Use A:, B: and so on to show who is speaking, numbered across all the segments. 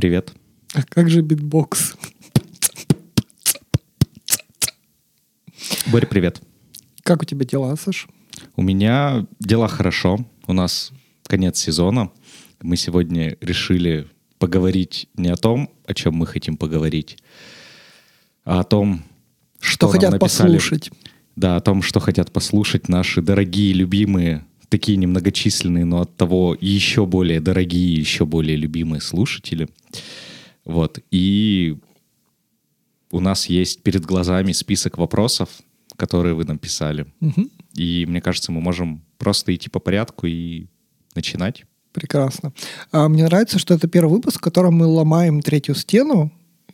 A: привет.
B: А как же битбокс?
A: Боря, привет.
B: Как у тебя дела, Саш?
A: У меня дела хорошо. У нас конец сезона. Мы сегодня решили поговорить не о том, о чем мы хотим поговорить, а о том, что,
B: Что хотят
A: написали.
B: послушать.
A: Да, о том, что хотят послушать наши дорогие, любимые, такие немногочисленные, но от того еще более дорогие, еще более любимые слушатели. Вот. И у нас есть перед глазами список вопросов, которые вы нам писали.
B: Мгм.
A: И мне кажется, мы можем просто идти по порядку и начинать.
B: Прекрасно. А, мне нравится, что это первый выпуск, в котором мы ломаем третью стену,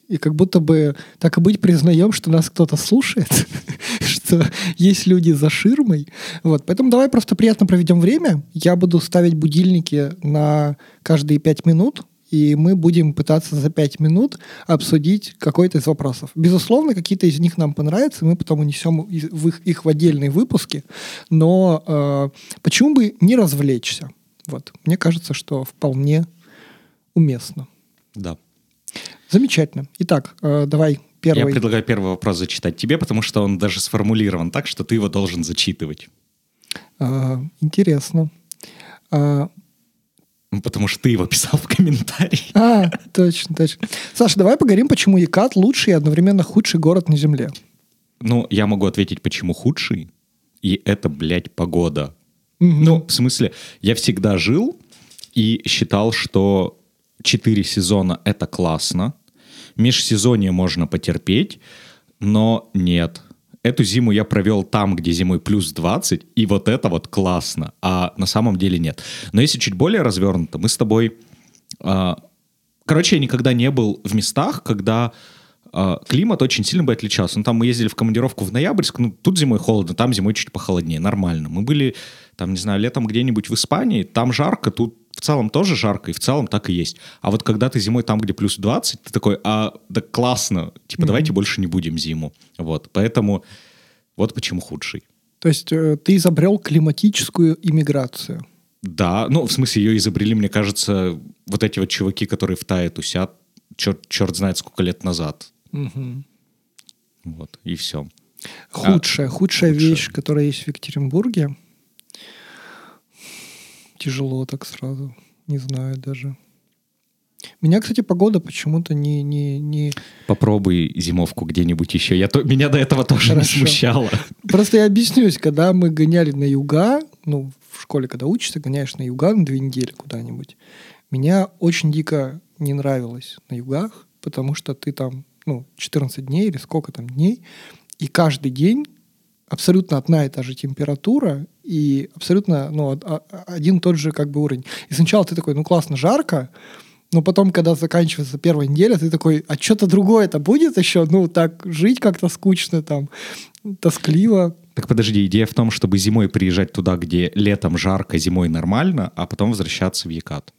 B: и как будто бы так и быть признаем, что нас кто-то слушает, что есть люди за ширмой. Вот. Поэтому давай просто приятно проведем время. Я буду ставить будильники на каждые пять минут, и мы будем пытаться за пять минут обсудить какой-то из вопросов. Безусловно, какие-то из них нам понравятся, мы потом унесем в их, их в отдельные выпуски, но э, почему бы не развлечься? Вот. Мне кажется, что вполне уместно.
A: Да.
B: Замечательно. Итак, э, давай
A: Я
B: первый.
A: предлагаю первый вопрос зачитать тебе, потому что он даже сформулирован так, что ты его должен зачитывать.
B: А, интересно. А,
A: Потому что ты его писал в комментарии.
B: а, точно, точно. Саша, давай поговорим, почему Екат лучший и одновременно худший город на Земле.
A: Ну, я могу ответить, почему худший. И это, блядь, погода.
B: Мгм.
A: Ну, в смысле, я всегда жил и считал, что 4 сезона — это классно. Межсезонье можно потерпеть, но нет. Эту зиму я провел там, где зимой плюс 20, и вот это вот классно. А на самом деле нет. Но если чуть более развернуто, мы с тобой... а, короче, я никогда не был в местах, когда а, климат очень сильно бы отличался. Ну, там мы ездили в командировку в Ноябрьск, ну, тут зимой холодно, там зимой чуть похолоднее, нормально. Мы были, там, не знаю, летом где-нибудь в Испании, там жарко, тут в целом тоже жарко, и в целом так и есть. А вот когда ты зимой там, где плюс 20, ты такой, а, да классно, типа, давайте больше не будем зиму. Вот, поэтому вот почему худший.
B: То есть э, ты изобрел климатическую иммиграцию.
A: Да, ну, в смысле, ее изобрели, мне кажется, вот эти вот чуваки, которые в Тае тусят, черт, черт знает сколько лет назад.
B: Мгм.
A: Вот, и все.
B: Худшая, худшая
A: худшая.
B: вещь, которая есть в Екатеринбурге. Тяжело так сразу. Не знаю даже. Меня, кстати, погода почему-то не, не, не...
A: Попробуй зимовку где-нибудь еще. Я то, меня до этого тоже
B: Хорошо.
A: не смущало.
B: Просто я объяснюсь, когда мы гоняли на юга, ну, в школе, когда учишься, гоняешь на юга на две недели куда-нибудь, меня очень дико не нравилось на югах, потому что ты там, ну, 14 дней или сколько там дней, и каждый день абсолютно одна и та же температура и абсолютно, ну, од- один и тот же как бы уровень. И сначала ты такой, ну, классно, жарко, но потом, когда заканчивается первая неделя, ты такой, а что-то другое-то будет еще? Ну, так жить как-то скучно там, тоскливо.
A: Так подожди, идея в том, чтобы зимой приезжать туда, где летом жарко, зимой нормально, а потом возвращаться в Екат.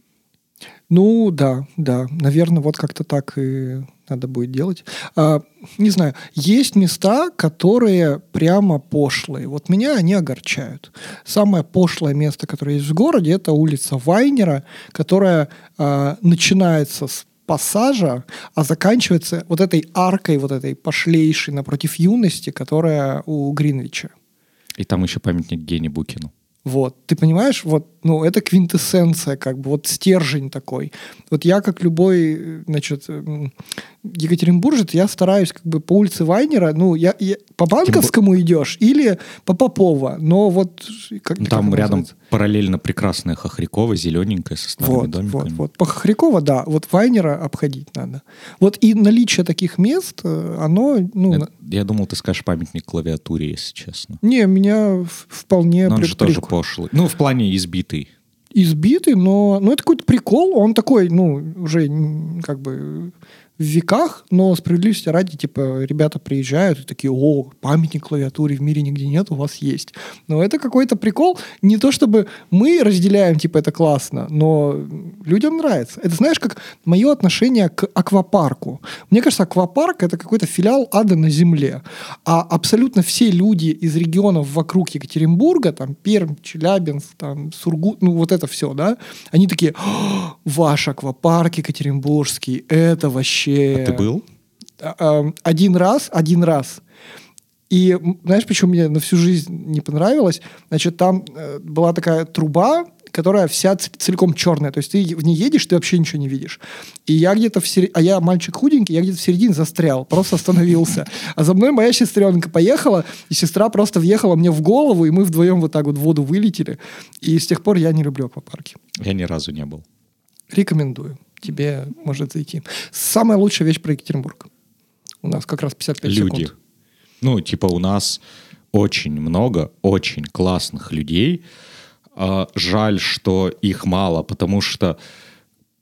B: Ну, да, да. Наверное, вот как-то так и надо будет делать. А, не знаю, есть места, которые прямо пошлые. Вот меня они огорчают. Самое пошлое место, которое есть в городе, это улица Вайнера, которая а, начинается с пассажа, а заканчивается вот этой аркой, вот этой пошлейшей напротив юности, которая у Гринвича.
A: И там еще памятник Гене Букину.
B: Вот, ты понимаешь, вот, ну, это квинтэссенция, как бы, вот стержень такой. Вот я, как любой, значит, екатеринбуржец, я стараюсь, как бы, по улице Вайнера, ну, я, я- по Банковскому идешь или по Попова, но вот... Как, как
A: там
B: оно
A: рядом
B: называется?
A: параллельно прекрасная Хохрякова, зелененькая, со старыми
B: Вот, вот,
A: домиками.
B: вот. По Хохрякова, да, вот Вайнера обходить надо. Вот и наличие таких мест, э, оно, ну, на-
A: Я думал, ты скажешь памятник клавиатуре, если честно.
B: не, меня вполне
A: Но он
B: при-
A: же тоже пошлый. Ну, в плане избитый.
B: Избитый, но ну, это какой-то прикол. Он такой, ну, уже как бы в веках, но справедливости ради, типа, ребята приезжают и такие, о, памятник клавиатуре в мире нигде нет, у вас есть. Но это какой-то прикол. Не то чтобы мы разделяем, типа, это классно, но людям нравится. Это знаешь, как мое отношение к аквапарку. Мне кажется, аквапарк это какой-то филиал ада на земле. А абсолютно все люди из регионов вокруг Екатеринбурга, там, Пермь, Челябинск, там, Сургут, ну, вот это все, да, они такие, ваш аквапарк Екатеринбургский, это вообще вообще...
A: А ты был?
B: А, а, один раз, один раз. И знаешь, почему мне на всю жизнь не понравилось? Значит, там э, была такая труба, которая вся целиком черная. То есть ты в ней едешь, ты вообще ничего не видишь. И я где-то в середине... А я мальчик худенький, я где-то в середине застрял, просто остановился. А за мной моя сестренка поехала, и сестра просто въехала мне в голову, и мы вдвоем вот так вот в воду вылетели. И с тех пор я не люблю аквапарки.
A: Я ни разу не был.
B: Рекомендую тебе может зайти. Самая лучшая вещь про Екатеринбург. У нас как раз 55
A: Люди.
B: секунд.
A: Ну, типа у нас очень много очень классных людей. А, жаль, что их мало, потому что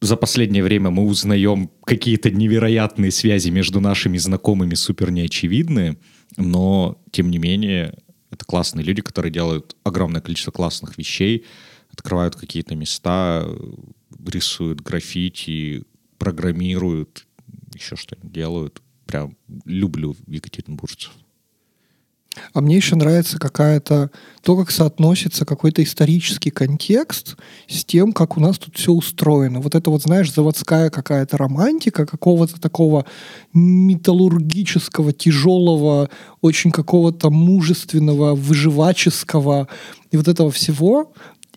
A: за последнее время мы узнаем какие-то невероятные связи между нашими знакомыми, супер неочевидные, но, тем не менее, это классные люди, которые делают огромное количество классных вещей, открывают какие-то места, рисуют граффити, программируют, еще что-нибудь делают. Прям люблю екатеринбуржцев.
B: А мне еще нравится какая-то то, как соотносится какой-то исторический контекст с тем, как у нас тут все устроено. Вот это вот, знаешь, заводская какая-то романтика какого-то такого металлургического, тяжелого, очень какого-то мужественного, выживаческого и вот этого всего.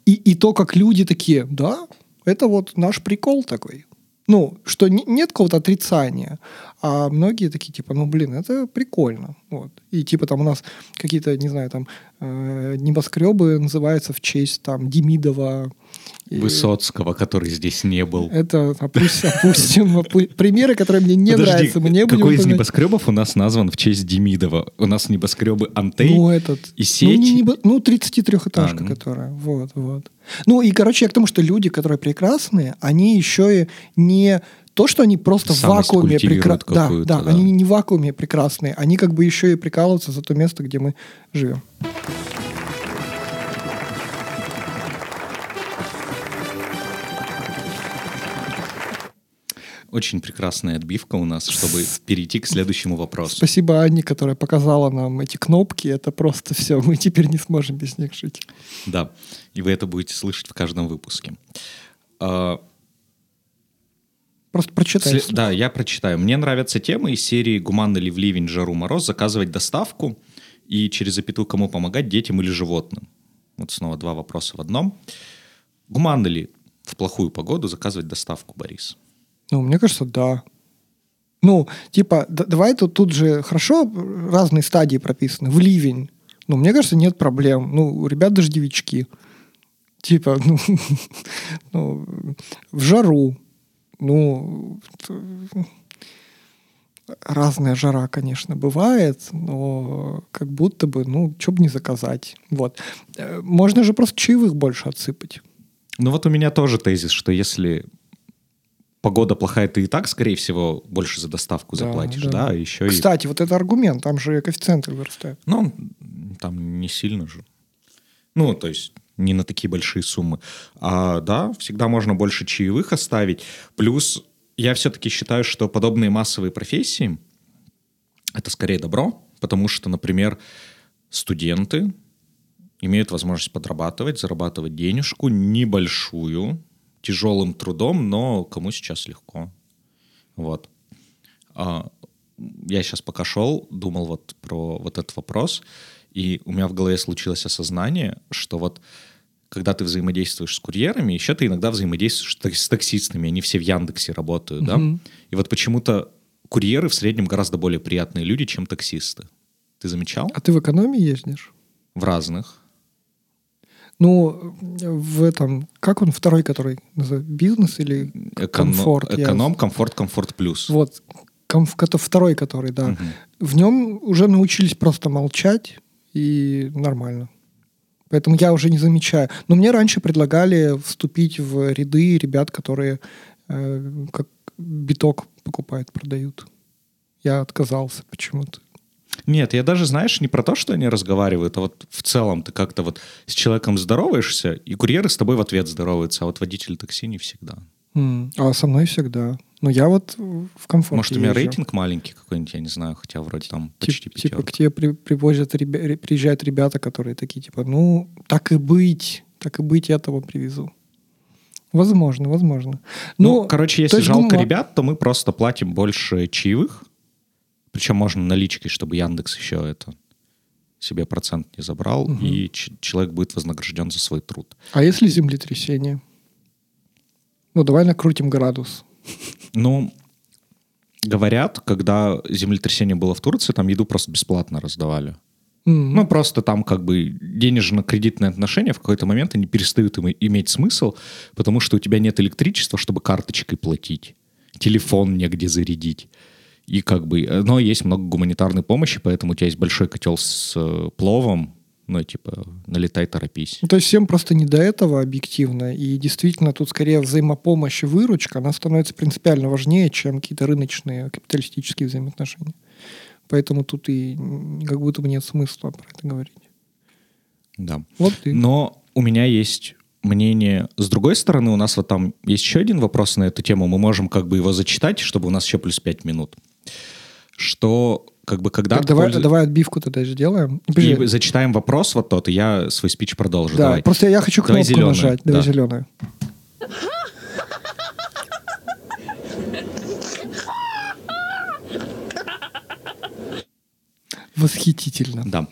B: И, и то, как люди такие, да, это вот наш прикол такой. Ну, что не, нет какого-то отрицания, а многие такие, типа, ну, блин, это прикольно. Вот. И типа там у нас какие-то, не знаю, там э, небоскребы называются в честь там Демидова.
A: Высоцкого, который здесь не был.
B: Это опустим, опустим примеры, которые мне не
A: Подожди,
B: нравятся. Мы не
A: какой из небоскребов у нас назван в честь Демидова? У нас небоскребы Антей
B: ну, этот,
A: и Сечь?
B: Ну, не небо, ну 33-этажка, а, ну. которая. Вот, вот. Ну и, короче, я к тому, что люди, которые прекрасные, они еще и не то, что они просто в вакууме прекрасны. Да, да, да, они не в вакууме прекрасные, они как бы еще и прикалываются за то место, где мы живем.
A: Очень прекрасная отбивка у нас, чтобы перейти к следующему вопросу.
B: Спасибо Анне, которая показала нам эти кнопки. Это просто все. Мы теперь не сможем без них жить.
A: Да, и вы это будете слышать в каждом выпуске. А,
B: Просто прочитай.
A: Сли... Да, я прочитаю. Мне нравятся темы из серии «Гуманно ли в ливень, жару, мороз» заказывать доставку и через запятую кому помогать, детям или животным. Вот снова два вопроса в одном. Гуманно ли в плохую погоду заказывать доставку, Борис?
B: Ну, мне кажется, да. Ну, типа, да, давай тут, тут же хорошо разные стадии прописаны. В ливень. Ну, мне кажется, нет проблем. Ну, ребят дождевички. Типа, ну, ну в жару ну, разная жара, конечно, бывает, но как будто бы, ну, что бы не заказать. Вот. Э, можно же просто чаевых больше отсыпать.
A: Ну вот у меня тоже тезис, что если погода плохая, ты и так, скорее всего, больше за доставку да, заплатишь, да, да еще
B: Кстати,
A: и...
B: вот это аргумент, там же коэффициенты вырастают.
A: Ну, там не сильно же. Ну, то есть не на такие большие суммы. А, да, всегда можно больше чаевых оставить. Плюс я все-таки считаю, что подобные массовые профессии — это скорее добро, потому что, например, студенты имеют возможность подрабатывать, зарабатывать денежку небольшую, тяжелым трудом, но кому сейчас легко. Вот. А, я сейчас пока шел, думал вот про вот этот вопрос, и у меня в голове случилось осознание, что вот когда ты взаимодействуешь с курьерами, еще ты иногда взаимодействуешь с таксистами, они все в Яндексе работают, mm-hmm. да? И вот почему-то курьеры в среднем гораздо более приятные люди, чем таксисты. Ты замечал?
B: А ты в экономии ездишь?
A: В разных.
B: Ну, в этом, как он второй, который бизнес или комфорт?
A: Эконом, комфорт, комфорт плюс.
B: Вот, комф, второй, который, да. Угу. В нем уже научились просто молчать и нормально. Поэтому я уже не замечаю. Но мне раньше предлагали вступить в ряды ребят, которые э, как биток покупают, продают. Я отказался почему-то.
A: Нет, я даже, знаешь, не про то, что они разговаривают, а вот в целом ты как-то вот с человеком здороваешься, и курьеры с тобой в ответ здороваются, а вот водитель такси не всегда.
B: А со мной всегда. Но я вот в комфорте
A: Может, у меня
B: езжу.
A: рейтинг маленький какой-нибудь, я не знаю, хотя вроде там
B: Тип-
A: почти
B: Типа
A: пятерка.
B: к тебе при- привозят, ребя- ре- приезжают ребята, которые такие, типа, ну, так и быть, так и быть, я того привезу. Возможно, возможно.
A: Ну,
B: Ну,
A: короче, если жалко
B: гума-
A: ребят, то мы просто платим больше чаевых. Причем можно наличкой, чтобы Яндекс еще это себе процент не забрал, и ч- человек будет вознагражден за свой труд.
B: А если землетрясение? Ну, давай накрутим градус.
A: Ну, говорят, когда землетрясение было в Турции, там еду просто бесплатно раздавали.
B: М,
A: Ну, просто там как бы денежно-кредитные отношения в какой-то момент они перестают им- иметь смысл, потому что у тебя нет электричества, чтобы карточкой платить, телефон негде зарядить. И как бы, но есть много гуманитарной помощи, поэтому у тебя есть большой котел с э, пловом, ну, типа, налетай, торопись.
B: Ну, то есть всем просто не до этого объективно. И действительно тут скорее взаимопомощь и выручка, она становится принципиально важнее, чем какие-то рыночные капиталистические взаимоотношения. Поэтому тут и как будто бы нет смысла про это говорить.
A: Да.
B: Вот ты.
A: Но у меня есть мнение. С другой стороны, у нас вот там есть еще один вопрос на эту тему. Мы можем как бы его зачитать, чтобы у нас еще плюс 5 минут. Что как бы когда...
B: Так, давай,
A: пользу-
B: давай отбивку тогда сделаем.
A: И
B: Подожди.
A: зачитаем вопрос вот тот, и я свой спич продолжу.
B: да,
A: Давай.
B: просто я хочу
A: Давай
B: кнопку
A: зелёную,
B: нажать. Давай
A: да.
B: зеленую. Восхитительно.
A: Да.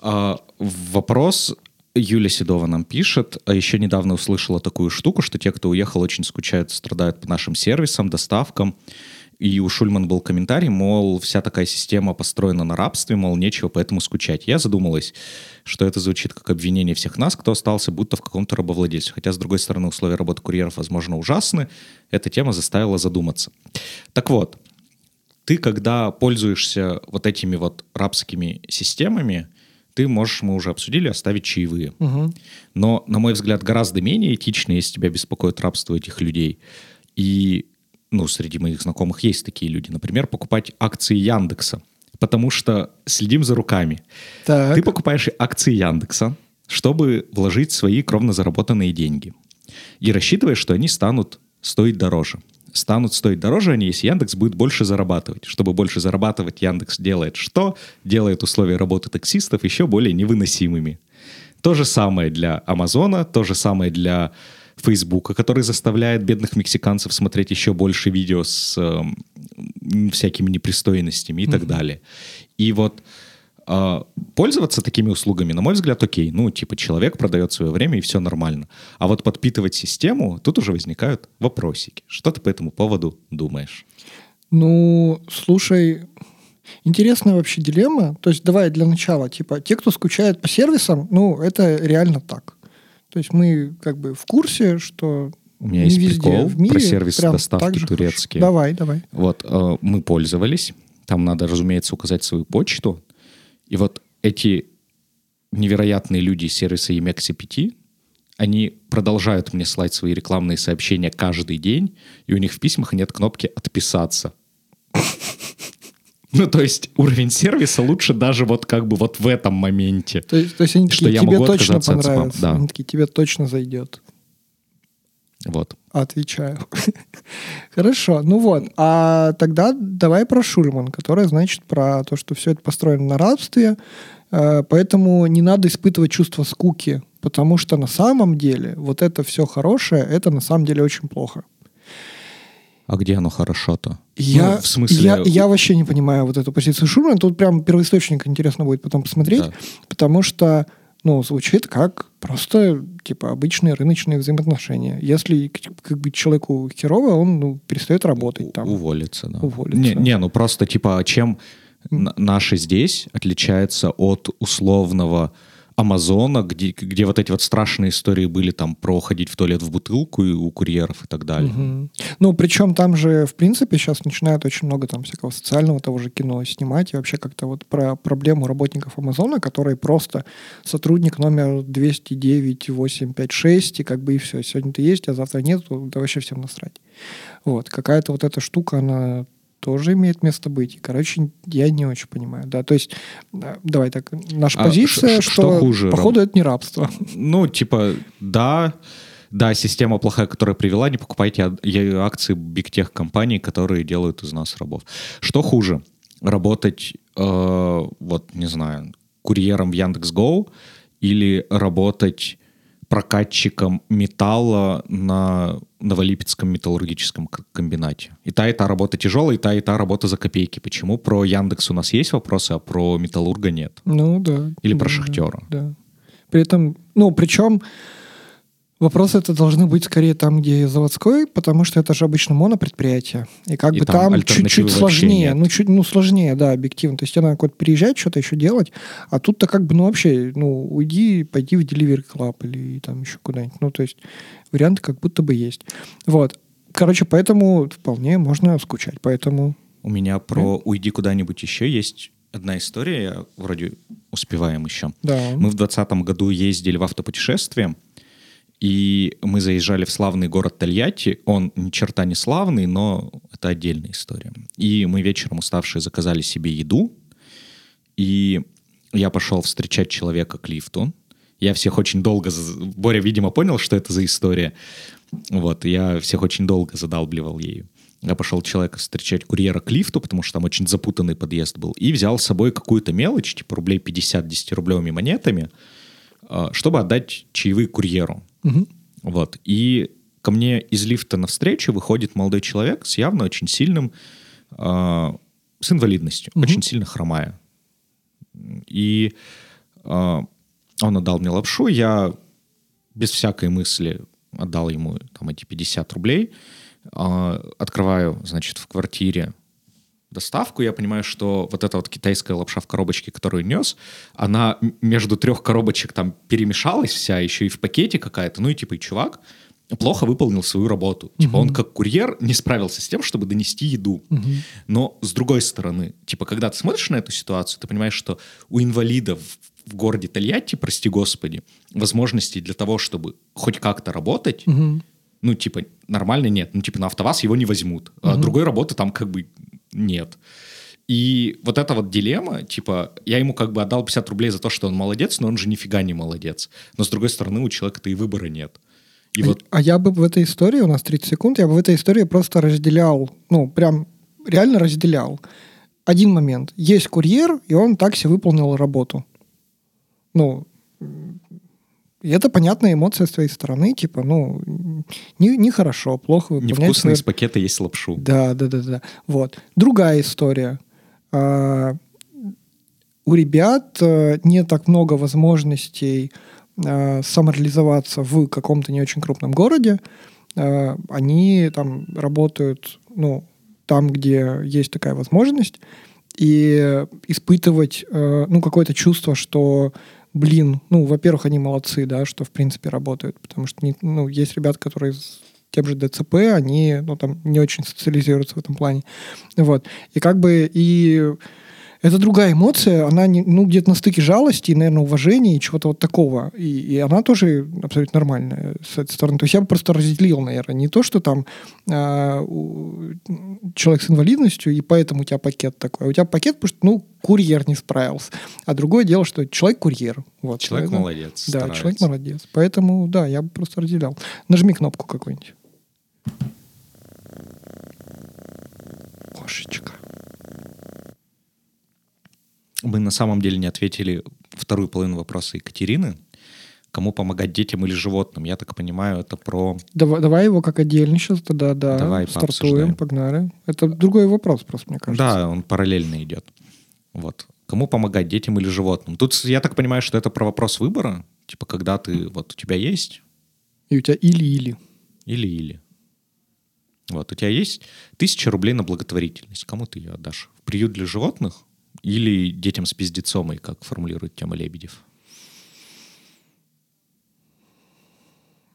A: А, вопрос Юля Седова нам пишет. А еще недавно услышала такую штуку, что те, кто уехал, очень скучают, страдают по нашим сервисам, доставкам. И у Шульман был комментарий, мол, вся такая система построена на рабстве, мол, нечего поэтому скучать. Я задумалась, что это звучит как обвинение всех нас, кто остался будто в каком-то рабовладельстве. Хотя, с другой стороны, условия работы курьеров, возможно, ужасны. Эта тема заставила задуматься. Так вот, ты, когда пользуешься вот этими вот рабскими системами, ты можешь, мы уже обсудили, оставить чаевые.
B: Мгм.
A: Но, на мой взгляд, гораздо менее этично, если тебя беспокоит рабство этих людей. И, ну, среди моих знакомых есть такие люди. Например, покупать акции Яндекса. Потому что следим за руками.
B: Так.
A: Ты покупаешь акции Яндекса, чтобы вложить свои кровно заработанные деньги. И рассчитываешь, что они станут стоить дороже. Станут стоить дороже они, если Яндекс будет больше зарабатывать. Чтобы больше зарабатывать, Яндекс делает что? Делает условия работы таксистов еще более невыносимыми. То же самое для Амазона, то же самое для Фейсбука, который заставляет бедных мексиканцев смотреть еще больше видео с м, всякими непристойностями и так далее. И вот а, пользоваться такими услугами, на мой взгляд, окей. Ну, типа, человек продает свое время, и все нормально. А вот подпитывать систему, тут уже возникают вопросики. Что ты по этому поводу думаешь?
B: Ну, слушай, интересная вообще дилемма. То есть давай для начала, типа, те, кто скучает по сервисам, ну, это реально так. То есть мы как бы в курсе, что
A: У меня
B: не
A: есть
B: везде
A: прикол
B: в мире
A: про сервисы
B: прям
A: доставки
B: хорошо.
A: турецкие.
B: Давай, давай.
A: Вот, э, мы пользовались. Там надо, разумеется, указать свою почту. И вот эти невероятные люди из сервиса Емекси 5, они продолжают мне слать свои рекламные сообщения каждый день, и у них в письмах нет кнопки «Отписаться». Ну, то есть уровень сервиса лучше даже вот как бы вот в этом моменте.
B: То есть, то есть они
A: Что
B: такие,
A: я
B: тебе
A: могу
B: точно понравится.
A: да.
B: Они такие, тебе точно зайдет.
A: Вот.
B: Отвечаю. Хорошо, ну вот. А тогда давай про Шульман, которая, значит, про то, что все это построено на рабстве, э, поэтому не надо испытывать чувство скуки, потому что на самом деле вот это все хорошее, это на самом деле очень плохо.
A: А где оно хорошо-то?
B: Я,
A: Ну, в смысле...
B: я, я вообще не понимаю вот эту позицию Шульмана. Тут прям первоисточник интересно будет потом посмотреть,
A: Да.
B: потому что, ну, звучит как просто, типа, обычные рыночные взаимоотношения. Если как бы человеку херово, он ну, перестает работать там.
A: Уволиться, да.
B: Уволиться.
A: Не, не, ну просто типа чем н- наши здесь отличается от условного Амазона, где, где вот эти вот страшные истории были там про ходить в туалет в бутылку и у курьеров и так далее.
B: Мгм. Ну, причем там же, в принципе, сейчас начинают очень много там всякого социального того же кино снимать. И вообще как-то вот про проблему работников Амазона, которые просто сотрудник номер 209 856, и как бы и все. Сегодня ты есть, а завтра нет, да вообще всем насрать. Вот, какая-то вот эта штука, она тоже имеет место быть. Короче, я не очень понимаю. Да, то есть, давай так, наша
A: А
B: позиция, что,
A: что хуже,
B: походу, это не рабство.
A: Ну, типа, да, да, система плохая, которая привела, не покупайте акции бигтех компаний, которые делают из нас рабов. Что хуже? Работать, э, вот, не знаю, курьером в Яндекс.Гоу или работать прокатчиком металла на Новолипецком металлургическом комбинате. И та, и та работа тяжелая, и та, и та работа за копейки. Почему? Про Яндекс у нас есть вопросы, а про Металлурга нет.
B: Ну, да.
A: Или
B: да,
A: про шахтера.
B: Да. При этом, ну, причем вопросы это должны быть скорее там, где заводской, потому что это же обычно монопредприятие. И как
A: И
B: бы
A: там
B: чуть-чуть сложнее.
A: нет.
B: Ну, чуть, ну, сложнее, да, объективно. То есть тебе надо куда-то переезжать, что-то еще делать, а тут-то как бы, ну, вообще, ну, уйди, пойди в Delivery Club или там еще куда-нибудь. Ну, то есть варианты как будто бы есть. Вот. Короче, поэтому вполне можно скучать. Поэтому
A: У меня про «Уйди куда-нибудь еще» есть одна история, я вроде успеваем еще.
B: Да.
A: Мы в 2020 году ездили в автопутешествие, и мы заезжали в славный город Тольятти. Он ни черта не славный, но это отдельная история. И мы вечером уставшие заказали себе еду, и я пошел встречать человека к лифту. Я всех очень долго... Боря, видимо, понял, что это за история. Вот, я всех очень долго задалбливал ею. Я пошел человека встречать курьера к лифту, потому что там очень запутанный подъезд был, и взял с собой какую-то мелочь, типа рублей 50 10-рублевыми монетами, а, чтобы отдать чаевые курьеру.
B: Мгм.
A: Вот. И ко мне из лифта навстречу выходит молодой человек с явно очень сильным, а, с инвалидностью,
B: Мгм.
A: очень сильно хромая. И а, он отдал мне лапшу, я без всякой мысли отдал ему там эти 50 рублей, А, открываю, значит, в квартире доставку, я понимаю, что вот эта вот китайская лапша в коробочке, которую нес, она между трех коробочек там перемешалась вся, еще и в пакете какая-то. Ну и типа, и чувак плохо выполнил свою работу. Типа он как курьер не справился с тем, чтобы донести еду. Но с другой стороны, типа, когда ты смотришь на эту ситуацию, ты понимаешь, что у инвалидов в городе Тольятти, прости господи, возможностей для того, чтобы хоть как-то работать,
B: Мгм.
A: ну, типа, нормально нет. Ну, типа, на АвтоВАЗ его не возьмут. А другой работы там как бы нет. И вот эта вот дилемма, типа, я ему как бы отдал 50 рублей за то, что он молодец, но он же нифига не молодец. Но, с другой стороны, у человека-то и выбора нет. И
B: А-
A: вот
B: А я бы в этой истории, у нас 30 секунд, я бы в этой истории просто разделял, ну, прям реально разделял. Один момент. Есть курьер, и он так себе выполнил работу. Ну, и это понятная эмоция с твоей стороны, типа, ну, не- нехорошо, плохо выполнять
A: невкусно из пакета есть лапшу.
B: да, да, да, да. Вот. Другая история. А, У ребят э, не так много возможностей э, самореализоваться в каком-то не очень крупном городе. Э, Они там работают, ну, там, где есть такая возможность, и испытывать, ну, какое-то чувство, что, блин, ну, во-первых, они молодцы, да, что, в принципе, работают, потому что, не- ну, есть ребята, которые с тем же ДЦП, они, ну, там, не очень социализируются в этом плане. Вот. И как бы и это другая эмоция, она не, ну, где-то на стыке жалости, и, наверное, уважения и чего-то вот такого. И, и она тоже абсолютно нормальная с этой стороны. То есть я бы просто разделил, наверное, не то, что там у- человек с инвалидностью, и поэтому у тебя пакет такой. А у тебя пакет, потому что, ну, курьер не справился. А другое дело, что человек курьер. Вот,
A: Человек
B: поэтому-
A: молодец.
B: Да,
A: старается.
B: человек молодец. Поэтому, да, я бы просто разделял. Нажми кнопку какую-нибудь. Кошечка.
A: Мы на самом деле не ответили вторую половину вопроса Екатерины. Кому помогать детям или животным? Я так понимаю, это про...
B: Давай, давай его как отдельно сейчас тогда, да.
A: Давай
B: стартуем, погнали. Это другой вопрос просто, мне кажется.
A: Да, он параллельно идет. Вот. Кому помогать, детям или животным? Тут я так понимаю, что это про вопрос выбора. Типа, когда ты, вот у тебя есть
B: И у тебя или-или.
A: или-или. Вот, у тебя есть тысяча рублей на благотворительность. Кому ты ее отдашь? В приют для животных или детям с пиздецомой, как формулирует Тема Лебедев?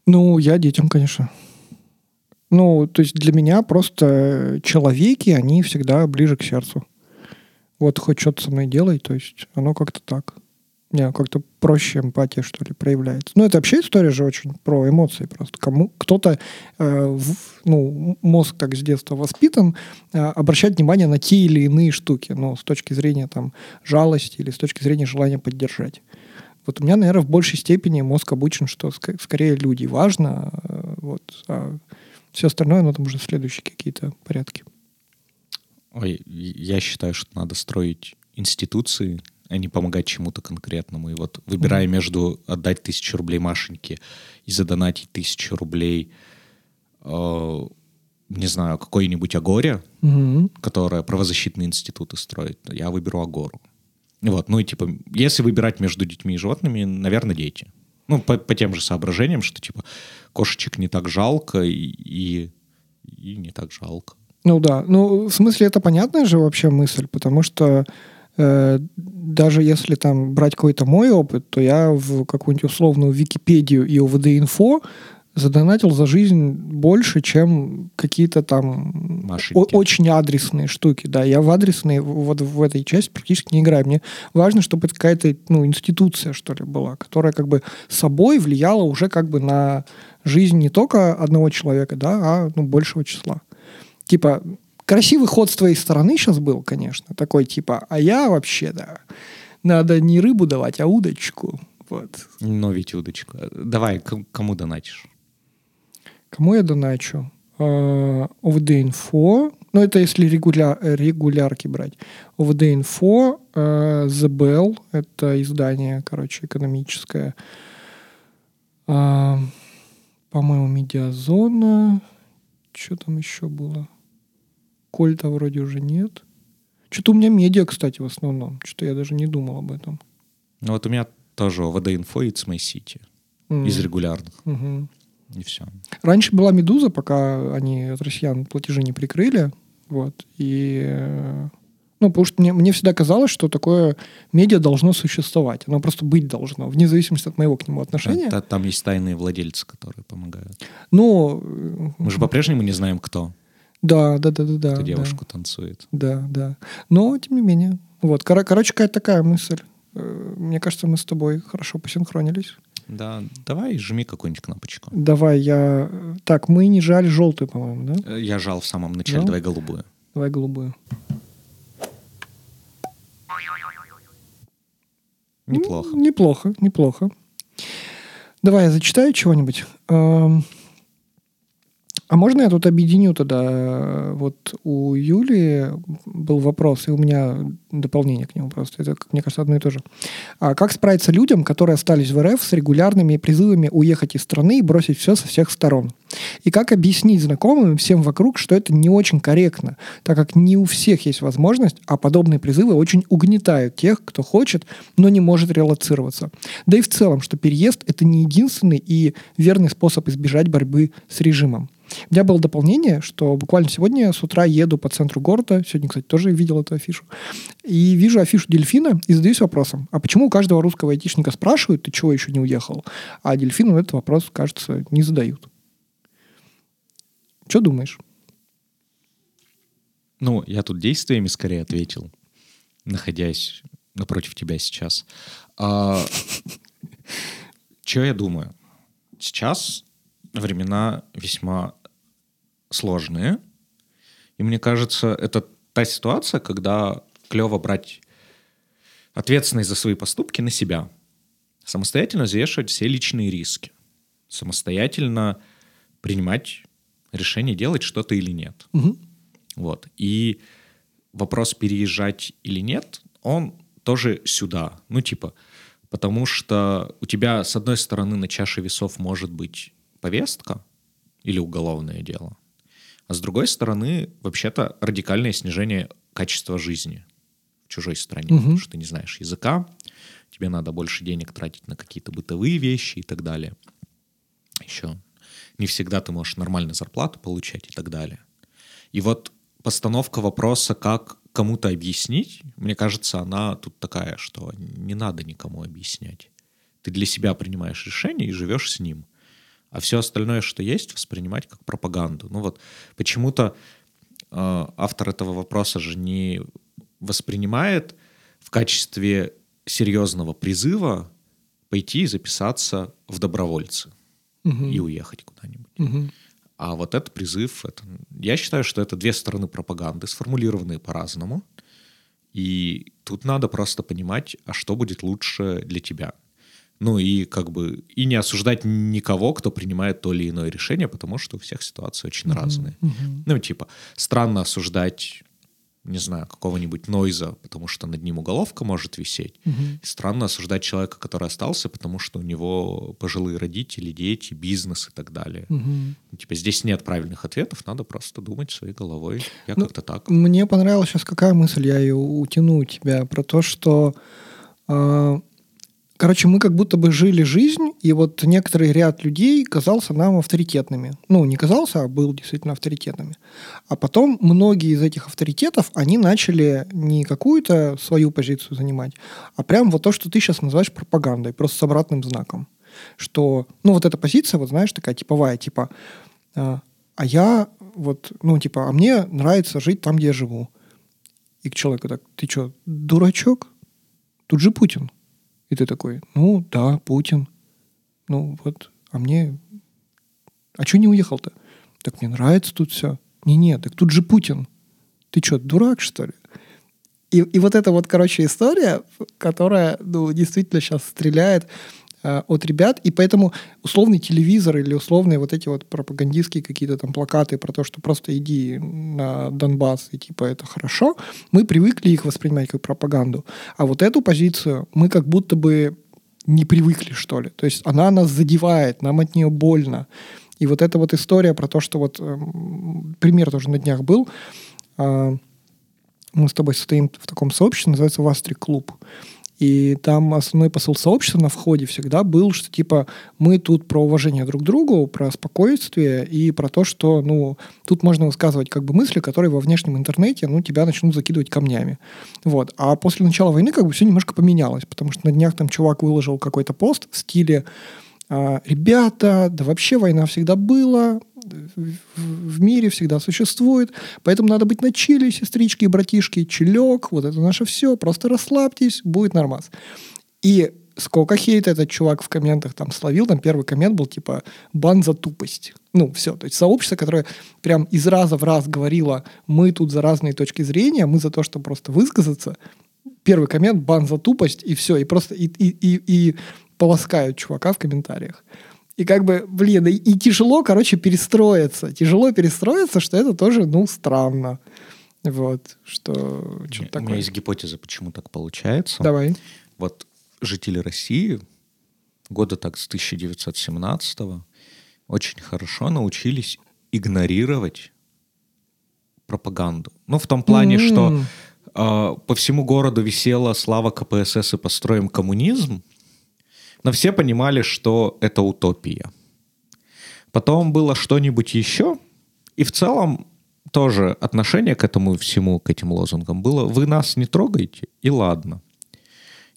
B: Ну, я детям, конечно. Ну, то есть для меня просто человеки, они всегда ближе к сердцу. Вот хоть что-то со мной делай, то есть оно как-то так. Не, как-то проще эмпатия, что ли, проявляется. Ну, это вообще история же очень про эмоции просто. Кому кто-то, э, в, ну, мозг так с детства воспитан, э, обращать внимание на те или иные штуки, ну, с точки зрения там жалости или с точки зрения желания поддержать. Вот у меня, наверное, в большей степени мозг обучен, что ск- скорее люди важно, э, вот, а все остальное, ну, там уже следующие какие-то порядки.
A: Ой, я считаю, что надо строить институции, а не помогать чему-то конкретному. И вот выбирая mm-hmm. между отдать тысячу рублей Машеньке и задонатить тысячу рублей, э, не знаю, какой-нибудь Агоре, mm-hmm. которая правозащитные институты строит, я выберу Агору. Вот, ну и типа, если выбирать между детьми и животными, наверное, дети. Ну, по, по тем же соображениям, что типа кошечек не так жалко и, и, и не так жалко.
B: Ну да, ну в смысле это понятная же вообще мысль, потому что э, даже если там брать какой-то мой опыт, то я в какую-нибудь условную Википедию и ОВД-инфо задонатил за жизнь больше, чем какие-то там о- очень адресные штуки. Да, я в адресные вот в этой части практически не играю. Мне важно, чтобы это какая-то ну, институция, что ли, была, которая как бы собой влияла уже как бы на жизнь не только одного человека, да, а ну, большего числа. Типа, красивый ход с твоей стороны сейчас был, конечно, такой типа, а я вообще, да, надо не рыбу давать, а удочку. Вот.
A: Но ведь удочку. Давай, кому донатишь?
B: Кому я доначу? ОВД-инфо, ну это если регуля, регулярки брать. ОВД-инфо, The Bell, это издание, короче, экономическое. По-моему, Медиазона. Что там еще было? Кольта вроде уже нет. Что-то у меня медиа, кстати, в основном. Что-то я даже не думал об этом.
A: Ну вот у меня тоже ОВД-инфо и My City. Mm. Из регулярных.
B: Mm-hmm.
A: И все.
B: Раньше была «Медуза», пока они от россиян платежи не прикрыли. Вот. И ну, потому что мне, мне всегда казалось, что такое медиа должно существовать. Оно просто быть должно, вне зависимости от моего к нему отношения.
A: Да, там есть тайные владельцы, которые помогают.
B: Ну...
A: Мы же по-прежнему не знаем, кто.
B: Да, да, да, да, да.
A: Кто девушку
B: да.
A: танцует.
B: Да, да. Но, тем не менее. Вот. Кор- короче, какая-то такая мысль. Э, мне кажется, мы с тобой хорошо посинхронились.
A: Да, давай жми какую-нибудь кнопочку.
B: Давай, я... Так, мы не жали желтую, по-моему, да?
A: Э, я жал в самом начале, да? давай голубую.
B: Давай голубую.
A: Неплохо.
B: Неплохо, неплохо. Давай я зачитаю чего-нибудь. А можно я тут объединю тогда? Вот у Юли был вопрос, и у меня дополнение к нему просто. Это, мне кажется, одно и то же. А как справиться людям, которые остались в РФ с регулярными призывами уехать из страны и бросить все со всех сторон? И как объяснить знакомым всем вокруг, что это не очень корректно, так как не у всех есть возможность, а подобные призывы очень угнетают тех, кто хочет, но не может релацироваться. Да и в целом, что переезд — это не единственный и верный способ избежать борьбы с режимом. У меня было дополнение, что буквально сегодня с утра еду по центру города, сегодня, кстати, тоже видел эту афишу, и вижу афишу дельфина и задаюсь вопросом, а почему у каждого русского айтишника спрашивают, ты чего еще не уехал, а дельфину этот вопрос, кажется, не задают. Что думаешь?
A: Ну, я тут действиями скорее ответил, находясь напротив тебя сейчас. А, что я думаю? Сейчас времена весьма сложные. И мне кажется, это та ситуация, когда клево брать ответственность за свои поступки на себя. Самостоятельно взвешивать все личные риски. Самостоятельно принимать решение, делать что-то или нет.
B: Угу.
A: Вот. И вопрос переезжать или нет, он тоже сюда. Ну, типа, потому что у тебя, с одной стороны, на чаше весов может быть повестка или уголовное дело, а с другой стороны, вообще-то радикальное снижение качества жизни в чужой стране, угу. потому что ты не знаешь языка, тебе надо больше денег тратить на какие-то бытовые вещи и так далее. Еще не всегда ты можешь нормально зарплату получать и так далее. И вот постановка вопроса, как кому-то объяснить, мне кажется, она тут такая, что не надо никому объяснять. Ты для себя принимаешь решение и живешь с ним а все остальное, что есть, воспринимать как пропаганду. Ну вот почему-то э, автор этого вопроса же не воспринимает в качестве серьезного призыва пойти и записаться в добровольцы
B: Мгм.
A: и уехать куда-нибудь.
B: Мгм.
A: А вот этот призыв, это, я считаю, что это две стороны пропаганды, сформулированные по-разному. И тут надо просто понимать, а что будет лучше для тебя. Ну и как бы и не осуждать никого, кто принимает то или иное решение, потому что у всех ситуации очень разные.
B: Мгм.
A: Ну типа странно осуждать, не знаю, какого-нибудь Нойза, потому что над ним уголовка может висеть. И странно осуждать человека, который остался, потому что у него пожилые родители, дети, бизнес и так далее. Ну, Типа здесь нет правильных ответов, надо просто думать своей головой. Я
B: Ну,
A: как-то так.
B: Мне понравилась сейчас какая мысль, я ее утяну у тебя, про то, что, а, короче, мы как будто бы жили жизнь, и вот некоторый ряд людей казался нам авторитетными. Ну, не казался, а был действительно авторитетными. А потом многие из этих авторитетов, они начали не какую-то свою позицию занимать, а прям вот то, что ты сейчас называешь пропагандой, просто с обратным знаком. Что, ну, вот эта позиция, вот знаешь, такая типовая, типа, а а я вот, ну, типа, а мне нравится жить там, где я живу. И к человеку так, ты что, дурачок? Тут же Путин. И ты такой, ну, да, Путин. Ну, вот, а мне... А что не уехал-то? Так мне нравится тут все. Не-не, так тут же Путин. Ты что, дурак, что ли? И, и вот эта вот, короче, история, которая, ну, действительно сейчас стреляет э, от ребят, и поэтому условный телевизор или условные вот эти вот пропагандистские какие-то там плакаты про то, что просто иди на Донбасс и типа это хорошо, мы привыкли их воспринимать как пропаганду. А вот эту позицию мы как будто бы не привыкли, что ли. То есть она нас задевает, нам от нее больно. И вот эта вот история про то, что вот эм, пример тоже на днях был, а, мы с тобой состоим в таком сообществе, называется Вастри Клуб. И там основной посыл сообщества на входе всегда был, что типа мы тут про уважение друг к другу, про спокойствие и про то, что ну тут можно высказывать как бы мысли, которые во внешнем интернете ну тебя начнут закидывать камнями. Вот. А после начала войны как бы все немножко поменялось, потому что на днях там чувак выложил какой-то пост в стиле ребята, да вообще война всегда была, в, в мире всегда существует, поэтому надо быть на чили, сестрички и братишки, чилек, вот это наше все, просто расслабьтесь, будет нормас. И сколько хейта этот чувак в комментах там словил, там первый коммент был типа «бан за тупость». Ну, все, то есть сообщество, которое прям из раза в раз говорило «мы тут за разные точки зрения, мы за то, чтобы просто высказаться», первый коммент «бан за тупость» и все, и просто и, и, и, и полоскают чувака в комментариях. И как бы, блин, и, и тяжело, короче, перестроиться. Тяжело перестроиться, что это тоже, ну, странно. Вот, что
A: У
B: что-то
A: меня
B: такое.
A: есть гипотеза, почему так получается.
B: Давай.
A: Вот жители России года так с 1917 очень хорошо научились игнорировать пропаганду. Ну, в том плане,
B: М.
A: что э, по всему городу висела слава КПСС и построим коммунизм, но все понимали, что это утопия. Потом было что-нибудь еще, и в целом тоже отношение к этому всему, к этим лозунгам было «вы нас не трогаете, и ладно».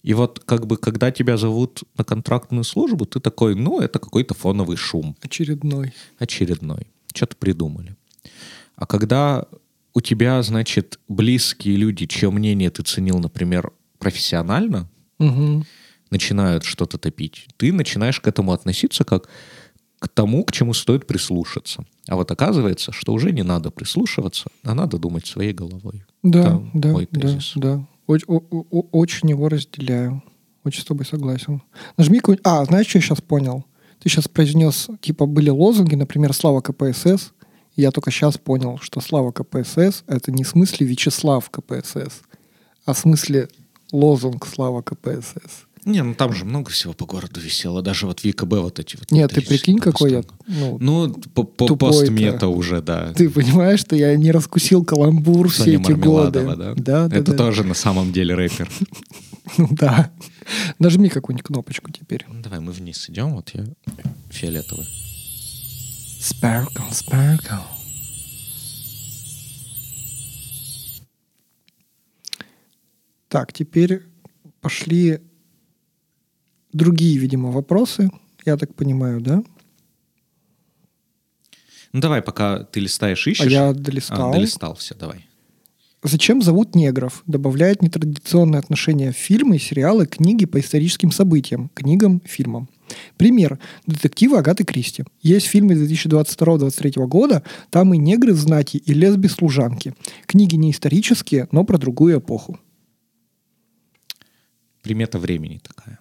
A: И вот как бы когда тебя зовут на контрактную службу, ты такой, ну, это какой-то фоновый шум
B: Очередной.
A: очередной. Что-то придумали. А когда у тебя, значит, близкие люди, чье мнение ты ценил, например, профессионально,
B: Мгм.
A: Начинают что-то топить, ты начинаешь к этому относиться как к тому, к чему стоит прислушаться. А вот оказывается, что уже не надо прислушиваться, а надо думать своей головой.
B: Да, да,
A: мой
B: да,
A: тезис.
B: да. Оч- о- о- очень его разделяю. Очень с тобой согласен. Нажми какой А, знаешь, что я сейчас понял? Ты сейчас произнес, типа, были лозунги, например, «Слава КПСС». И я только сейчас понял, что «Слава КПСС» — это не в смысле Вячеслав КПСС, а в смысле лозунг «Слава КПСС».
A: Не, ну там же много всего по городу висело. Даже вот в ВКБ вот эти вот...
B: Нет, ты прикинь, какой я... Ну,
A: Ну, по, по постмета уже, да.
B: ты понимаешь, что я не раскусил каламбур все
A: Соня
B: эти годы.
A: Да?
B: Да, да,
A: Это
B: да.
A: тоже на самом деле рэпер.
B: Да. Нажми какую-нибудь кнопочку теперь.
A: Ну, Давай мы вниз идем, вот я фиолетовый.
B: Sparkle, sparkle. Так, теперь пошли другие, видимо, вопросы. Я так понимаю, да?
A: Ну давай, пока ты листаешь, ищешь.
B: А я
A: А,
B: долистал.
A: долистал все, давай.
B: Зачем зовут негров? Добавляет нетрадиционное отношение в фильмы, сериалы, книги по историческим событиям, книгам, фильмам. Пример. Детективы Агаты Кристи. Есть фильмы 2022-2023 года, там и негры знати, и лесби-служанки. Книги не исторические, но про другую эпоху.
A: Примета времени такая.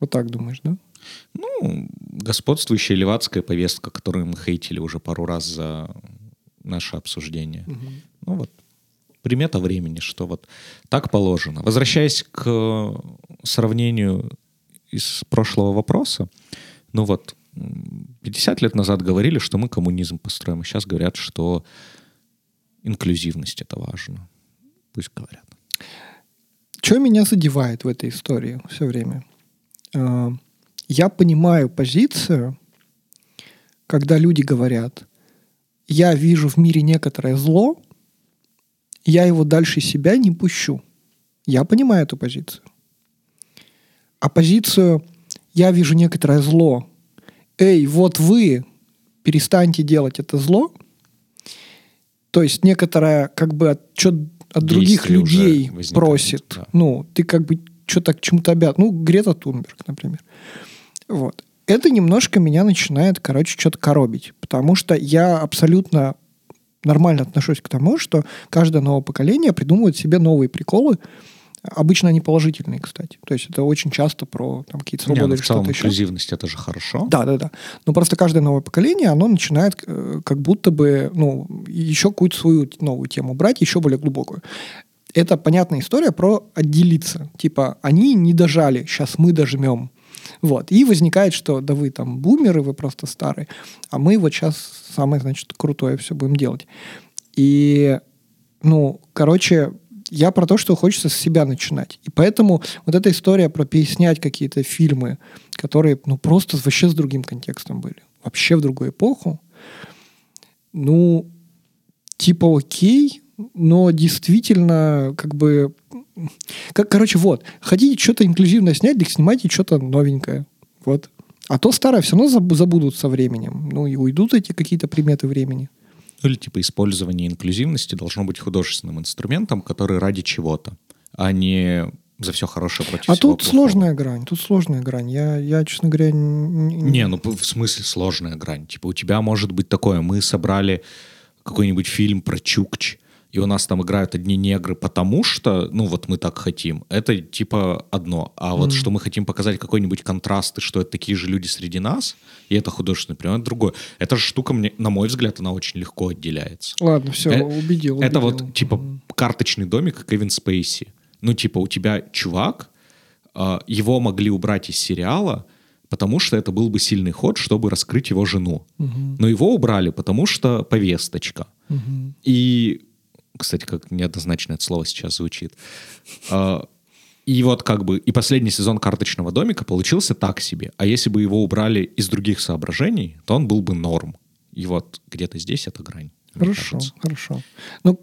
B: Вот так думаешь, да?
A: Ну, господствующая левацкая повестка, которую мы хейтили уже пару раз за наше обсуждение. Угу. Ну вот, примета времени, что вот так положено. Возвращаясь к сравнению из прошлого вопроса, ну вот, 50 лет назад говорили, что мы коммунизм построим, и сейчас говорят, что инклюзивность это важно. Пусть говорят.
B: Что меня задевает в этой истории все время? А, я понимаю позицию, когда люди говорят, я вижу в мире некоторое зло, я его дальше себя не пущу. Я понимаю эту позицию. А позицию «я вижу некоторое зло», «эй, вот вы, перестаньте делать это зло», то есть некоторое как бы отчет от других людей просит. Да. Ну, ты как бы что-то к чему-то обязан. Ну, Грета Тунберг, например. Вот. Это немножко меня начинает, короче, что-то коробить. Потому что я абсолютно нормально отношусь к тому, что каждое новое поколение придумывает себе новые приколы. Обычно они положительные, кстати. То есть это очень часто про там, какие-то свободы Не, ну,
A: или что-то еще. инклюзивность это же хорошо.
B: Да, да, да. Но просто каждое новое поколение, оно начинает э, как будто бы ну, еще какую-то свою новую тему брать, еще более глубокую. Это понятная история про отделиться. Типа, они не дожали, сейчас мы дожмем. Вот. И возникает, что да вы там бумеры, вы просто старые, а мы вот сейчас самое, значит, крутое все будем делать. И, ну, короче, я про то, что хочется с себя начинать. И поэтому вот эта история про переснять какие-то фильмы, которые, ну, просто вообще с другим контекстом были, вообще в другую эпоху, ну, типа окей, но действительно, как бы, как, короче, вот, хотите что-то инклюзивно снять, так снимайте что-то новенькое, вот. А то старое все равно забудут со временем, ну и уйдут эти какие-то приметы времени.
A: Ну или типа использование инклюзивности должно быть художественным инструментом, который ради чего-то, а не за все хорошее против
B: А
A: всего
B: тут плохого. сложная грань, тут сложная грань. Я, я честно говоря...
A: Не... не, ну в смысле сложная грань. Типа у тебя может быть такое, мы собрали какой-нибудь фильм про Чукч, и у нас там играют одни негры, потому что, ну вот мы так хотим, это типа одно. А вот mm. что мы хотим показать какой-нибудь контраст, и что это такие же люди среди нас, и это художественный пример, это другое. Эта же штука, мне, на мой взгляд, она очень легко отделяется.
B: Ладно, все, э- убедил, убедил.
A: Это вот типа mm. карточный домик Кевин Спейси. Ну типа у тебя чувак, э- его могли убрать из сериала, потому что это был бы сильный ход, чтобы раскрыть его жену. Угу. Но его убрали, потому что повесточка. Угу. И кстати, как неоднозначно это слово сейчас звучит. А, и вот как бы и последний сезон «Карточного домика» получился так себе. А если бы его убрали из других соображений, то он был бы норм. И вот где-то здесь эта грань.
B: Хорошо, хорошо. Ну,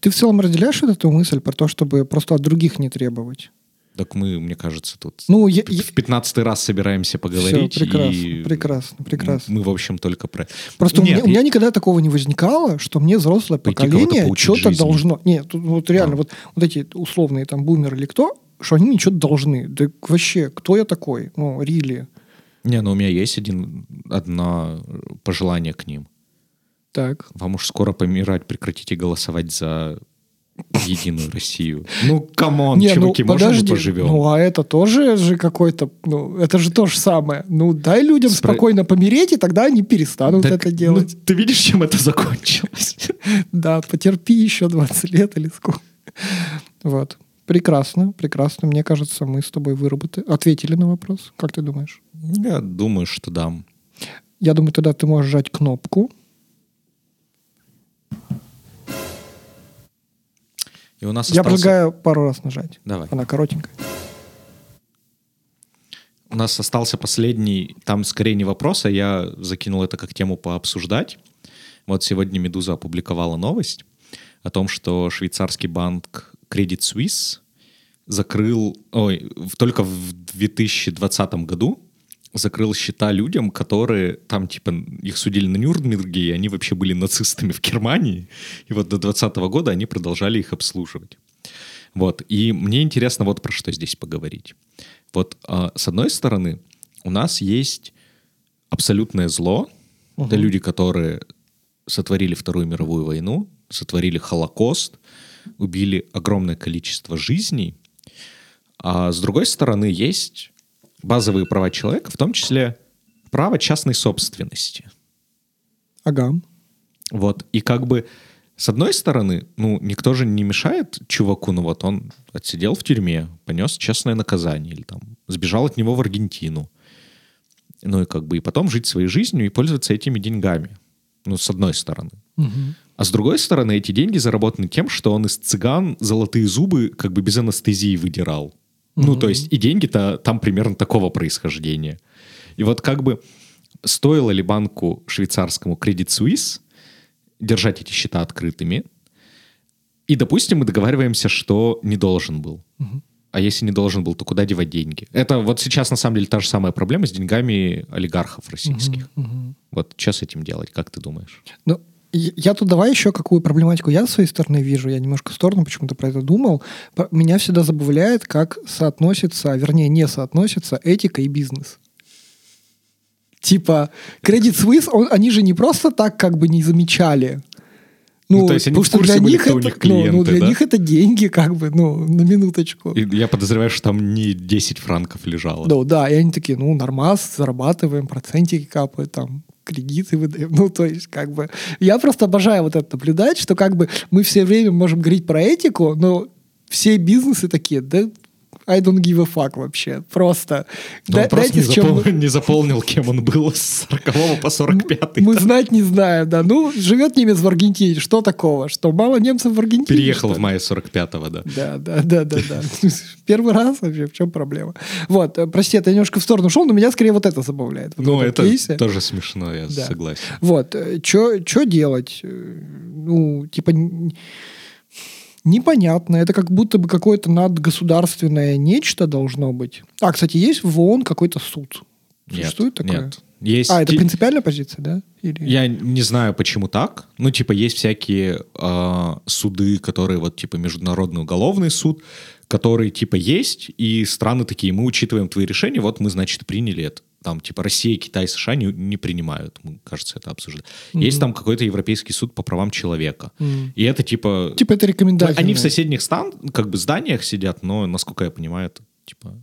B: ты в целом разделяешь эту мысль про то, чтобы просто от других не требовать?
A: Так мы, мне кажется, тут ну, я, в пятнадцатый раз собираемся поговорить.
B: Все, прекрасно, и прекрасно, прекрасно.
A: Мы, в общем, только про...
B: Просто Нет, у, меня, я... у меня никогда такого не возникало, что мне взрослое Пойти поколение что-то должно... Нет, тут вот реально, а. вот, вот эти условные там бумеры или кто, что они мне что-то должны. Да вообще, кто я такой? Ну, рили.
A: Не, ну у меня есть один, одно пожелание к ним.
B: Так.
A: Вам уж скоро помирать, прекратите голосовать за Единую Россию. Ну, come on, Не, чуваки, ну, подожди, можем поживем?
B: Ну, а это тоже же какой-то... Ну, это же то же самое. Ну, дай людям Спро... спокойно помереть, и тогда они перестанут так, это делать. Ну,
A: ты видишь, чем это закончилось?
B: Да, потерпи еще 20 лет или сколько. Вот. Прекрасно, прекрасно. Мне кажется, мы с тобой выработали, ответили на вопрос. Как ты думаешь?
A: Я думаю, что да.
B: Я думаю, тогда ты можешь жать кнопку,
A: И у нас
B: Я остался... предлагаю пару раз нажать.
A: Давай.
B: Она коротенькая.
A: У нас остался последний, там скорее не вопрос, а я закинул это как тему пообсуждать. Вот сегодня «Медуза» опубликовала новость о том, что швейцарский банк Credit Suisse закрыл, ой, только в 2020 году закрыл счета людям, которые там, типа, их судили на Нюрнберге, и они вообще были нацистами в Германии. И вот до 2020 года они продолжали их обслуживать. Вот. И мне интересно вот про что здесь поговорить. Вот э, с одной стороны, у нас есть абсолютное зло. Угу. Это люди, которые сотворили Вторую мировую войну, сотворили Холокост, убили огромное количество жизней. А с другой стороны, есть базовые права человека, в том числе право частной собственности.
B: Ага.
A: Вот. И как бы с одной стороны, ну, никто же не мешает чуваку, ну вот он отсидел в тюрьме, понес честное наказание, или там сбежал от него в Аргентину. Ну и как бы и потом жить своей жизнью и пользоваться этими деньгами. Ну, с одной стороны.
B: Угу.
A: А с другой стороны, эти деньги заработаны тем, что он из цыган золотые зубы как бы без анестезии выдирал. Ну, то есть и деньги-то там примерно такого происхождения. И вот как бы стоило ли банку швейцарскому Credit Suisse держать эти счета открытыми. И, допустим, мы договариваемся, что не должен был. А если не должен был, то куда девать деньги? Это вот сейчас на самом деле та же самая проблема с деньгами олигархов российских.
B: Угу, угу.
A: Вот что с этим делать, как ты думаешь?
B: Ну, я тут давай еще какую проблематику я с своей стороны вижу. Я немножко в сторону почему-то про это думал. Меня всегда забавляет, как соотносится, вернее, не соотносится этика и бизнес. Типа, Credit Suisse, он, они же не просто так как бы не замечали.
A: Ну, ну то есть они потому что для были, них это, у них клиенты,
B: ну, ну, для
A: да?
B: них это деньги, как бы, ну, на минуточку.
A: И я подозреваю, что там не 10 франков лежало.
B: Ну, да, и они такие, ну, нормас, зарабатываем, процентики капают, там, кредиты выдаем. Ну, то есть, как бы, я просто обожаю вот это наблюдать, что как бы мы все время можем говорить про этику, но все бизнесы такие, да I don't give a fuck вообще. Просто.
A: Да, он просто не, запол... чем... не заполнил, кем он был с 40 по 45.
B: Мы знать не знаем, да. Ну, живет немец в Аргентине. Что такого? Что мало немцев в Аргентине?
A: Переехал в мае 45-го, да.
B: Да, да, да, да, да. Первый раз вообще, в чем проблема? Вот, э, прости, это немножко в сторону ушел, но меня скорее вот это забавляет.
A: Ну, это тоже смешно, я согласен.
B: Вот, э, что делать? Э, ну, типа непонятно. Это как будто бы какое-то надгосударственное нечто должно быть. А, кстати, есть в ООН какой-то суд? Существует
A: нет,
B: такое?
A: Нет. Есть
B: а, это принципиальная позиция, да?
A: Или... Я не знаю, почему так. Ну, типа, есть всякие э, суды, которые вот, типа, Международный уголовный суд, который, типа, есть, и страны такие, мы учитываем твои решения, вот мы, значит, приняли это там, типа, Россия, Китай, США не, не принимают. Мы, кажется, это обсуждали. Mm-hmm. Есть там какой-то Европейский суд по правам человека.
B: Mm-hmm.
A: И это, типа...
B: Типа это рекомендация.
A: Они в соседних стан, как бы зданиях сидят, но, насколько я понимаю, это, типа...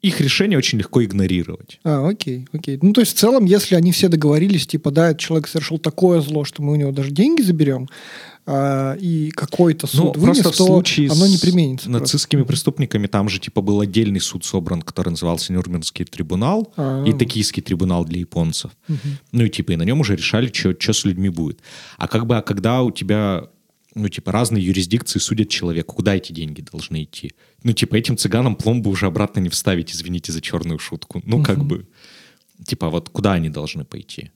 A: Их решение очень легко игнорировать.
B: А, окей, окей. Ну, то есть, в целом, если они все договорились, типа, да, человек совершил такое зло, что мы у него даже деньги заберем, а, и какой-то суд ну, вынес,
A: просто в случае
B: оно не применится.
A: С нацистскими просто. преступниками там же типа был отдельный суд собран, который назывался Нюрнбергский трибунал А-а-а. и Токийский трибунал для японцев.
B: Угу.
A: Ну и типа и на нем уже решали, что с людьми будет. А как бы, а когда у тебя ну, типа, разные юрисдикции судят человека, куда эти деньги должны идти? Ну, типа, этим цыганам пломбу уже обратно не вставить, извините за черную шутку. Ну, угу. как бы, типа, вот куда они должны пойти?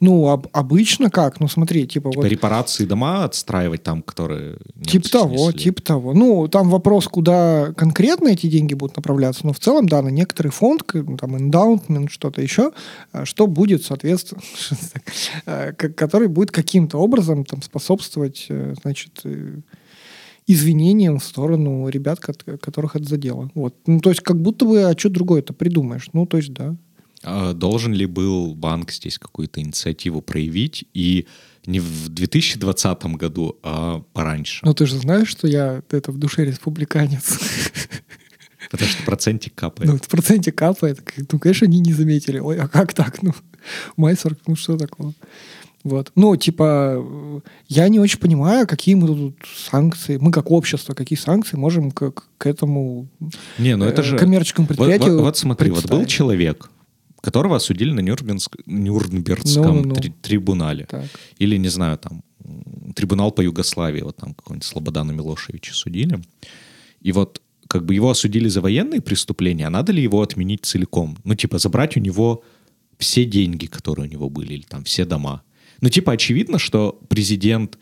B: Ну, об, обычно как? Ну, смотри, типа...
A: Типа вот... репарации дома отстраивать там, которые...
B: Типа того, типа того. Ну, там вопрос, куда конкретно эти деньги будут направляться, но в целом, да, на некоторый фонд, там, эндаунтмент, что-то еще, а, что будет, соответственно, а, который будет каким-то образом там способствовать, э, значит, извинениям в сторону ребят, которых это задело. Вот. Ну, то есть, как будто бы, а что другое-то придумаешь? Ну, то есть, да.
A: А должен ли был банк здесь какую-то инициативу проявить и не в 2020 году, а пораньше?
B: Ну ты же знаешь, что я это в душе республиканец.
A: Потому что процентик капает.
B: Ну, в проценте капает. Ну, конечно, они не заметили. Ой, а как так? Ну, май 40, ну что такого? Вот. Ну, типа, я не очень понимаю, какие мы тут санкции, мы как общество, какие санкции можем к, к этому
A: не, ну это
B: э,
A: же...
B: коммерческому предприятию
A: Вот, вот, вот смотри, вот был человек, которого осудили на Нюрнбергск... Нюрнбергском ну, ну, ну. Три трибунале.
B: Так.
A: Или, не знаю, там, трибунал по Югославии, вот там какого-нибудь Слободана Милошевича судили. И вот как бы его осудили за военные преступления, а надо ли его отменить целиком? Ну, типа, забрать у него все деньги, которые у него были, или там все дома. Ну, типа, очевидно, что президент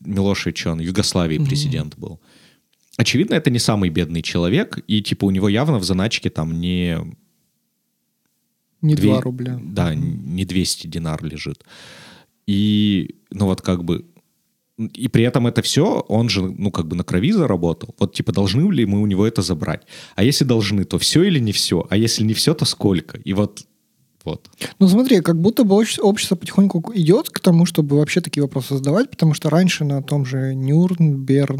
A: Милошевич, он Югославии mm-hmm. президент был. Очевидно, это не самый бедный человек, и, типа, у него явно в заначке там не
B: Не
A: Две-
B: 2 рубля.
A: Да, не 200 динар лежит. И, ну вот как бы, и при этом это все, он же, ну как бы на крови заработал. Вот типа должны ли мы у него это забрать? А если должны, то все или не все? А если не все, то сколько? И вот, вот.
B: Ну смотри, как будто бы обще- общество потихоньку идет к тому, чтобы вообще такие вопросы задавать, потому что раньше на том же Нюрнберге...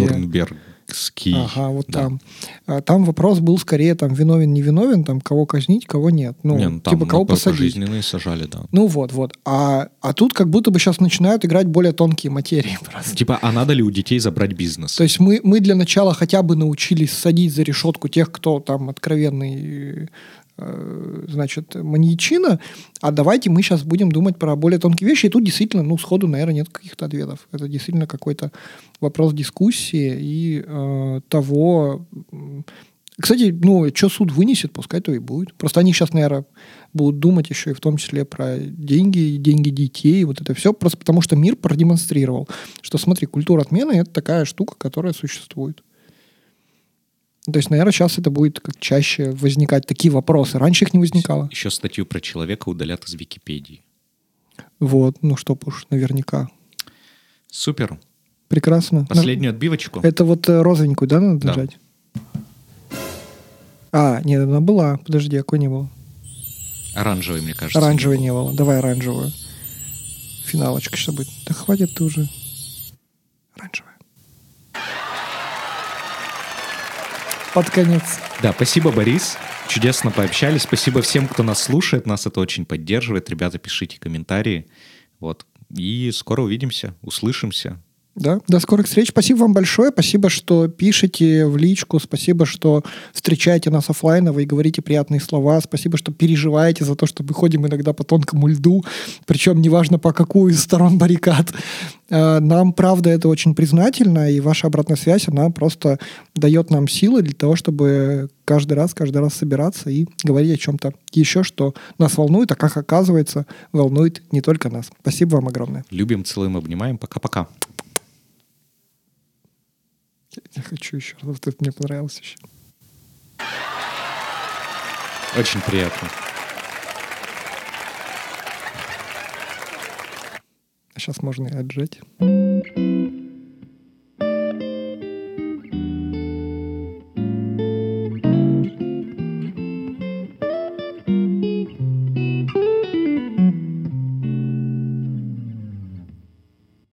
A: Нюрнбергский.
B: Ага, вот
A: да.
B: там. А, Там вопрос был скорее там виновен, не виновен, там кого казнить, кого нет. Ну,
A: Не, ну, там,
B: типа кого
A: по-
B: посадить.
A: пожизненные сажали, да.
B: Ну вот, вот. А, а тут как будто бы сейчас начинают играть более тонкие материи просто.
A: Типа, а надо ли у детей забрать бизнес?
B: То есть мы, мы для начала хотя бы научились садить за решетку тех, кто там откровенный значит, маньячина, а давайте мы сейчас будем думать про более тонкие вещи. И тут действительно, ну, сходу, наверное, нет каких-то ответов. Это действительно какой-то вопрос дискуссии и э, того... Кстати, ну, что суд вынесет, пускай то и будет. Просто они сейчас, наверное, будут думать еще и в том числе про деньги, деньги детей, вот это все, просто потому что мир продемонстрировал, что, смотри, культура отмены – это такая штука, которая существует. То есть, наверное, сейчас это будет как чаще возникать такие вопросы. Раньше их не возникало.
A: Еще статью про человека удалят из Википедии.
B: Вот, ну чтоб уж, наверняка.
A: Супер.
B: Прекрасно.
A: Последнюю отбивочку.
B: Это вот э, розовенькую, да, надо
A: Да.
B: нажать? А, нет, она была. Подожди, какой не было?
A: Оранжевый, мне кажется.
B: Оранжевой не было. Давай оранжевую. Финалочка будет. Да хватит ты уже. Оранжевая. Под конец.
A: Да, спасибо, Борис. Чудесно пообщались. Спасибо всем, кто нас слушает. Нас это очень поддерживает. Ребята, пишите комментарии. Вот. И скоро увидимся, услышимся.
B: Да, до скорых встреч. Спасибо вам большое. Спасибо, что пишете в личку. Спасибо, что встречаете нас оффлайново и говорите приятные слова. Спасибо, что переживаете за то, что мы ходим иногда по тонкому льду. Причем неважно по какую из сторон баррикад. Э, Нам, правда, это очень признательно. И ваша обратная связь, она просто дает нам силы для того, чтобы каждый раз, каждый раз собираться и говорить о чем-то еще, что нас волнует, а как оказывается, волнует не только нас. Спасибо вам огромное.
A: Любим, целуем, обнимаем. Пока-пока.
B: Я хочу еще раз. Вот это мне понравилось еще.
A: Очень приятно.
B: Сейчас можно и отжать.